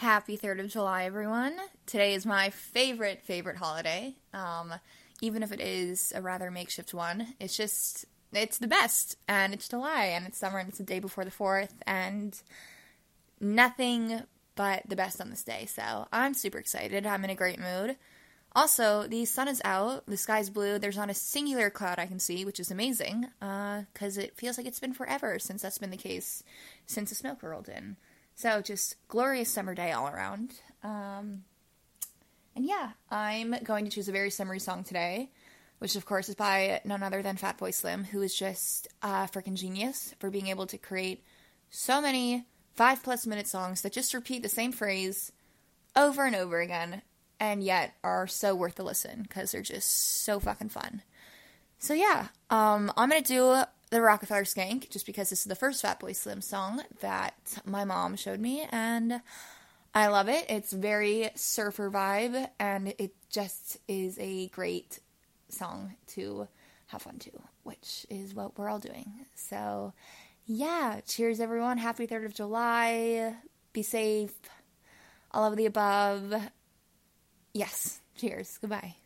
Happy 3rd of July, everyone. Today is my favorite, favorite holiday. Um, even if it is a rather makeshift one, it's just, it's the best. And it's July, and it's summer, and it's the day before the 4th, and nothing but the best on this day. So I'm super excited. I'm in a great mood. Also, the sun is out, the sky's blue, there's not a singular cloud I can see, which is amazing, because uh, it feels like it's been forever since that's been the case since the snow rolled in. So, just glorious summer day all around. Um, and yeah, I'm going to choose a very summery song today, which of course is by none other than Fatboy Slim, who is just a freaking genius for being able to create so many five plus minute songs that just repeat the same phrase over and over again and yet are so worth the listen because they're just so fucking fun. So yeah, um, I'm gonna do the Rockefeller Skank just because this is the first Fatboy Slim song that my mom showed me, and I love it. It's very surfer vibe, and it just is a great song to have fun to, which is what we're all doing. So yeah, cheers everyone. Happy 3rd of July. Be safe. All of the above. Yes. Cheers. Goodbye.